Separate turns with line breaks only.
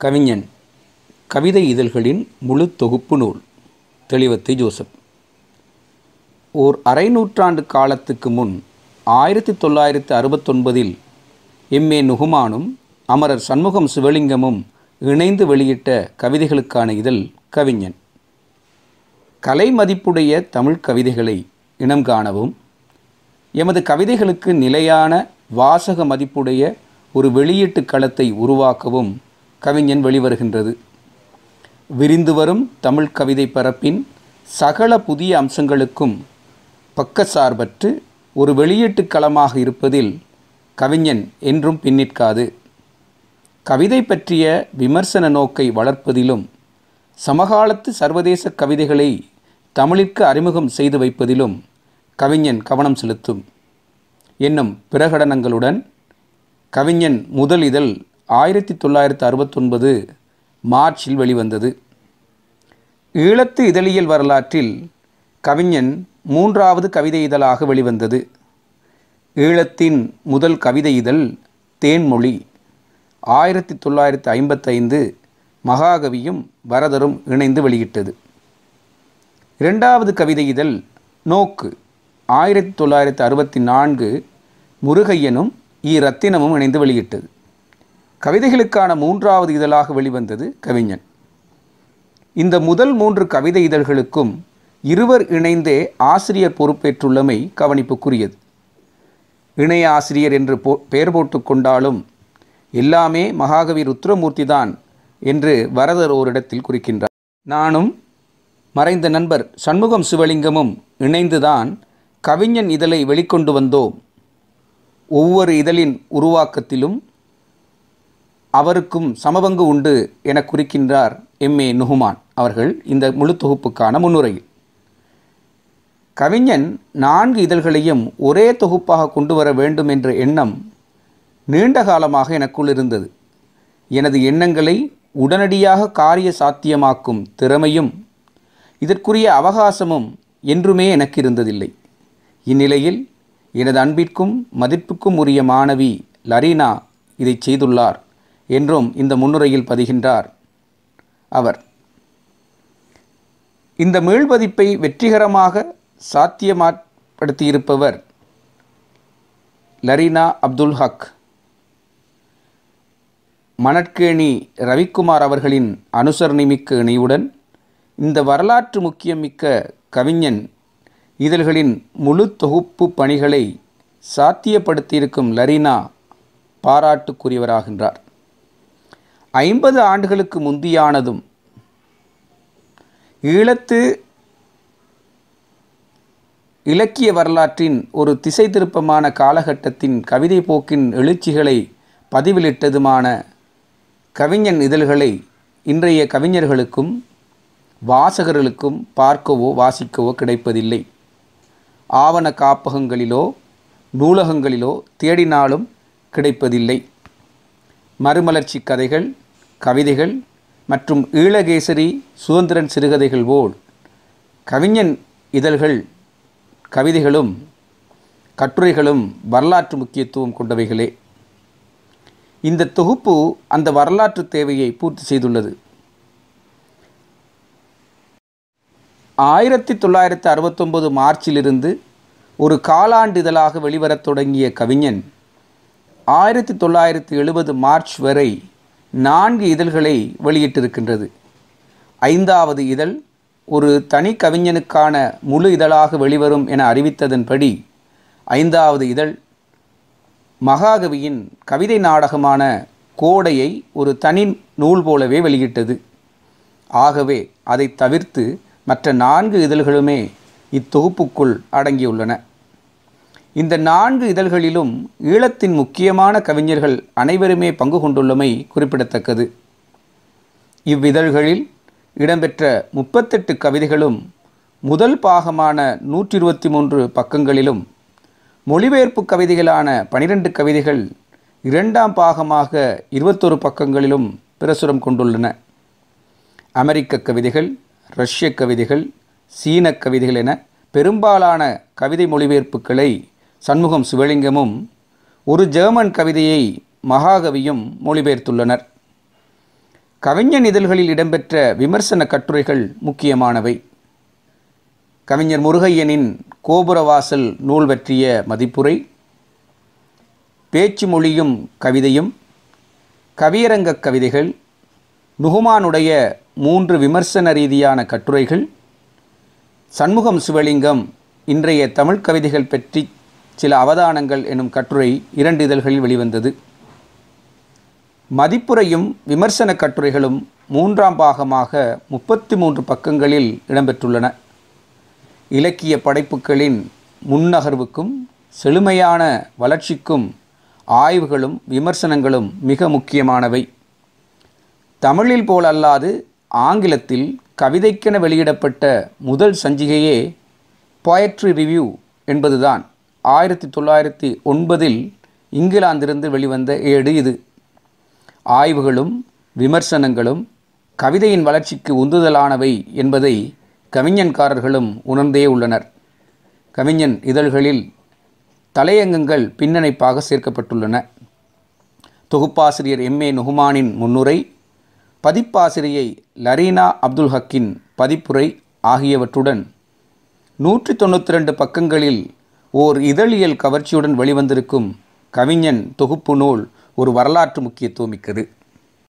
கவிஞன் கவிதை இதழ்களின் முழு தொகுப்பு நூல் தெளிவத்தை ஜோசப். ஓர் அரை நூற்றாண்டு காலத்துக்கு முன் ஆயிரத்தி தொள்ளாயிரத்து அறுபத்தொன்பதில் எம்ஏ நுகுமானும் அமரர் சண்முகம் சிவலிங்கமும் இணைந்து வெளியிட்ட கவிதைகளுக்கான இதழ் கவிஞன். கலை மதிப்புடைய தமிழ் கவிதைகளை இனம் காணவும் எமது கவிதைகளுக்கு நிலையான வாசக மதிப்புடைய ஒரு வெளியீட்டு களத்தை உருவாக்கவும் கவிஞன் வெளிவருகின்றது. விரிந்து வரும் தமிழ் கவிதை பரப்பின் சகல புதிய அம்சங்களுக்கும் பக்கசார்பற்று ஒரு வெளியீட்டுக் களமாக இருப்பதில் கவிஞன் என்றும் பின்னிற்காது. கவிதை பற்றிய விமர்சன நோக்கை வளர்ப்பதிலும் சமகாலத்து சர்வதேச கவிதைகளை தமிழிற்கு அறிமுகம் செய்து வைப்பதிலும் கவிஞன் கவனம் செலுத்தும். என்னும் பிரகடனங்களுடன் கவிஞன் முதல் இதழ் ஆயிரத்தி தொள்ளாயிரத்து அறுபத்தொன்பது மார்ச்சில் வெளிவந்தது. ஈழத்து இதழியல் வரலாற்றில் கவிஞன் மூன்றாவது கவிதை இதழாக வெளிவந்தது. ஈழத்தின் முதல் கவிதை இதழ் தேன்மொழி. ஆயிரத்தி தொள்ளாயிரத்து ஐம்பத்தைந்து மகாகவியும் வரதரும் இணைந்து வெளியிட்டது. இரண்டாவது கவிதை இதழ் நோக்கு. ஆயிரத்தி தொள்ளாயிரத்து அறுபத்தி நான்கு முருகையனும் இ ரத்தினமும் இணைந்து வெளியிட்டது. கவிதைகளுக்கான மூன்றாவது இதழாக வெளிவந்தது கவிஞன். இந்த முதல் மூன்று கவிதை இதழ்களுக்கும் இருவர் இணைந்தே ஆசிரியர் பொறுப்பேற்றுள்ளமை கவனிப்புக்குரியது. இணைய ஆசிரியர் என்று போ பெயர் போட்டு கொண்டாலும் எல்லாமே மகாகவி ருத்ரமூர்த்தி தான் என்று வரதர் ஓரிடத்தில் குறிக்கின்றார். நானும் மறைந்த நண்பர் சண்முகம் சிவலிங்கமும் இணைந்துதான் கவிஞன் இதழை வெளிக்கொண்டு வந்தோம். ஒவ்வொரு இதழின் உருவாக்கத்திலும் அவருக்கும் சமபங்கு உண்டு என குறிக்கின்றார் எம் ஏ நுகுமான் அவர்கள் இந்த முழு தொகுப்புக்கான முன்னுரையில். கவிஞன் நான்கு இதழ்களையும் ஒரே தொகுப்பாக கொண்டு வர வேண்டும் என்ற எண்ணம் நீண்ட காலமாக எனக்குள் இருந்தது. எனது எண்ணங்களை உடனடியாக காரிய சாத்தியமாக்கும் திறமையும் இதற்குரிய அவகாசமும் என்றுமே எனக்கு இருந்ததில்லை இந்நிலையில் எனது அன்பிற்கும் மதிப்புக்கும் உரிய மாணவி லரீனா இதை செய்துள்ளார். என்றும் இந்த முன்னுரையில் பதிகின்றார். அவர் இந்த மீள்பதிப்பை வெற்றிகரமாக சாத்தியமாப்படுத்தியிருப்பவர் லரீனா அப்துல் ஹக். மணற்கேணி ரவிக்குமார் அவர்களின் அனுசரணைமிக்க இணைவுடன் இந்த வரலாற்று முக்கியமிக்க கவிஞன் இதழ்களின் முழு தொகுப்பு பணிகளை சாத்தியப்படுத்தியிருக்கும் லரீனா பாராட்டுக்குரியவராகின்றார். ஐம்பது ஆண்டுகளுக்கு முந்தியானதும் ஈழத்து இலக்கிய வரலாற்றின் ஒரு திசை திருப்பமான காலகட்டத்தின் கவிதை போக்கின் எழுச்சிகளை பதிவிலிட்டதுமான கவிஞன் இதழ்களை இன்றைய கவிஞர்களுக்கும் வாசகர்களுக்கும் பார்க்கவோ வாசிக்கவோ கிடைப்பதில்லை. ஆவண காப்பகங்களிலோ நூலகங்களிலோ தேடினாலும் கிடைப்பதில்லை. மறுமலர்ச்சி கதைகள் கவிதைகள் மற்றும் ஈழகேசரி சுதந்திரன் சிறுகதைகள் போல் கவிஞன் இதழ்கள் கவிதைகளும் கட்டுரைகளும் வரலாற்று முக்கியத்துவம் கொண்டவைகளே. இந்த தொகுப்பு அந்த வரலாற்று தேவையை பூர்த்தி செய்துள்ளது. ஆயிரத்தி தொள்ளாயிரத்தி அறுபத்தொம்பது மார்ச்சிலிருந்து ஒரு காலாண்டு இதழாக வெளிவரத் தொடங்கிய கவிஞன் ஆயிரத்தி தொள்ளாயிரத்தி எழுபது மார்ச் வரை நான்கு இதழ்களை வெளியிட்டிருக்கின்றது. ஐந்தாவது இதழ் ஒரு தனி கவிஞனுக்கான முழு இதழாக வெளிவரும் என அறிவித்ததன்படி ஐந்தாவது இதழ் மகாகவியின் கவிதை நாடகமான கோடையை ஒரு தனி நூல் போலவே வெளியிட்டது. ஆகவே அதை தவிர்த்து மற்ற நான்கு இதழ்களுமே இத்தொகுப்புக்குள் அடங்கியுள்ளன. இந்த நான்கு இதழ்களிலும் ஈழத்தின் முக்கியமான கவிஞர்கள் அனைவருமே பங்கு கொண்டுள்ளமை குறிப்பிடத்தக்கது. இவ்விதழ்களில் இடம்பெற்ற முப்பத்தெட்டு கவிதைகளும் முதல் பாகமான நூற்றி இருபத்தி மூன்று பக்கங்களிலும் மொழிபெயர்ப்பு கவிதைகளான பனிரெண்டு கவிதைகள் இரண்டாம் பாகமாக இருபத்தொரு பக்கங்களிலும் பிரசுரம் கொண்டுள்ளன. அமெரிக்க கவிதைகள் ரஷ்ய கவிதைகள் சீன கவிதைகள் என பெரும்பாலான கவிதை மொழிபெயர்ப்புகளை சண்முகம் சிவலிங்கமும் ஒரு ஜெர்மன் கவிதையை மகாகவியும் மொழிபெயர்த்துள்ளனர். கவிஞன் இதழ்களில் இடம்பெற்ற விமர்சன கட்டுரைகள் முக்கியமானவை. கவிஞர் முருகையனின் கோபுரவாசல் நூல் பற்றிய மதிப்புரை. பேச்சு மொழியும் கவிதையும். கவியரங்க கவிதைகள். நுகுமானுடைய மூன்று விமர்சன ரீதியான கட்டுரைகள். சண்முகம் சிவலிங்கம் இன்றைய தமிழ் கவிதைகள் பற்றி சில அவதானங்கள் எனும் கட்டுரை இரண்டு இதழ்களில் வெளிவந்தது. மதிப்புரையும் விமர்சன கட்டுரைகளும் மூன்றாம் பாகமாக முப்பத்தி மூன்று பக்கங்களில் இடம்பெற்றுள்ளன. இலக்கிய படைப்புகளின் முன்னகர்வுக்கும் செழுமையான வளர்ச்சிக்கும் ஆய்வுகளும் விமர்சனங்களும் மிக முக்கியமானவை. தமிழில் போலல்லாது ஆங்கிலத்தில் கவிதைக்கென வெளியிடப்பட்ட முதல் சஞ்சிகையே போயட்ரி ரிவ்யூ என்பதுதான். ஆயிரத்தி தொள்ளாயிரத்தி ஒன்பதில் இங்கிலாந்திலிருந்து வெளிவந்த ஏடு இது. ஆய்வுகளும் விமர்சனங்களும் கவிதையின் வளர்ச்சிக்கு உந்துதலானவை என்பதை கவிஞன்காரர்களும் உணர்ந்தே உள்ளனர். கவிஞன் இதழ்களில் தலையங்கங்கள் பின்னணைப்பாக சேர்க்கப்பட்டுள்ளன. தொகுப்பாசிரியர் எம். ஏ. நுகுமானின் முன்னுரை பதிப்பாசிரியை லரீனா அப்துல் ஹக்கின் பதிப்புரை ஆகியவற்றுடன் நூற்றி தொண்ணூற்றி ரெண்டு பக்கங்களில் ஓர் இதழியல் கவர்ச்சியுடன் வெளிவந்திருக்கும் கவிஞன் தொகுப்பு நூல் ஒரு வரலாற்று முக்கியத்துவம் மிக்கது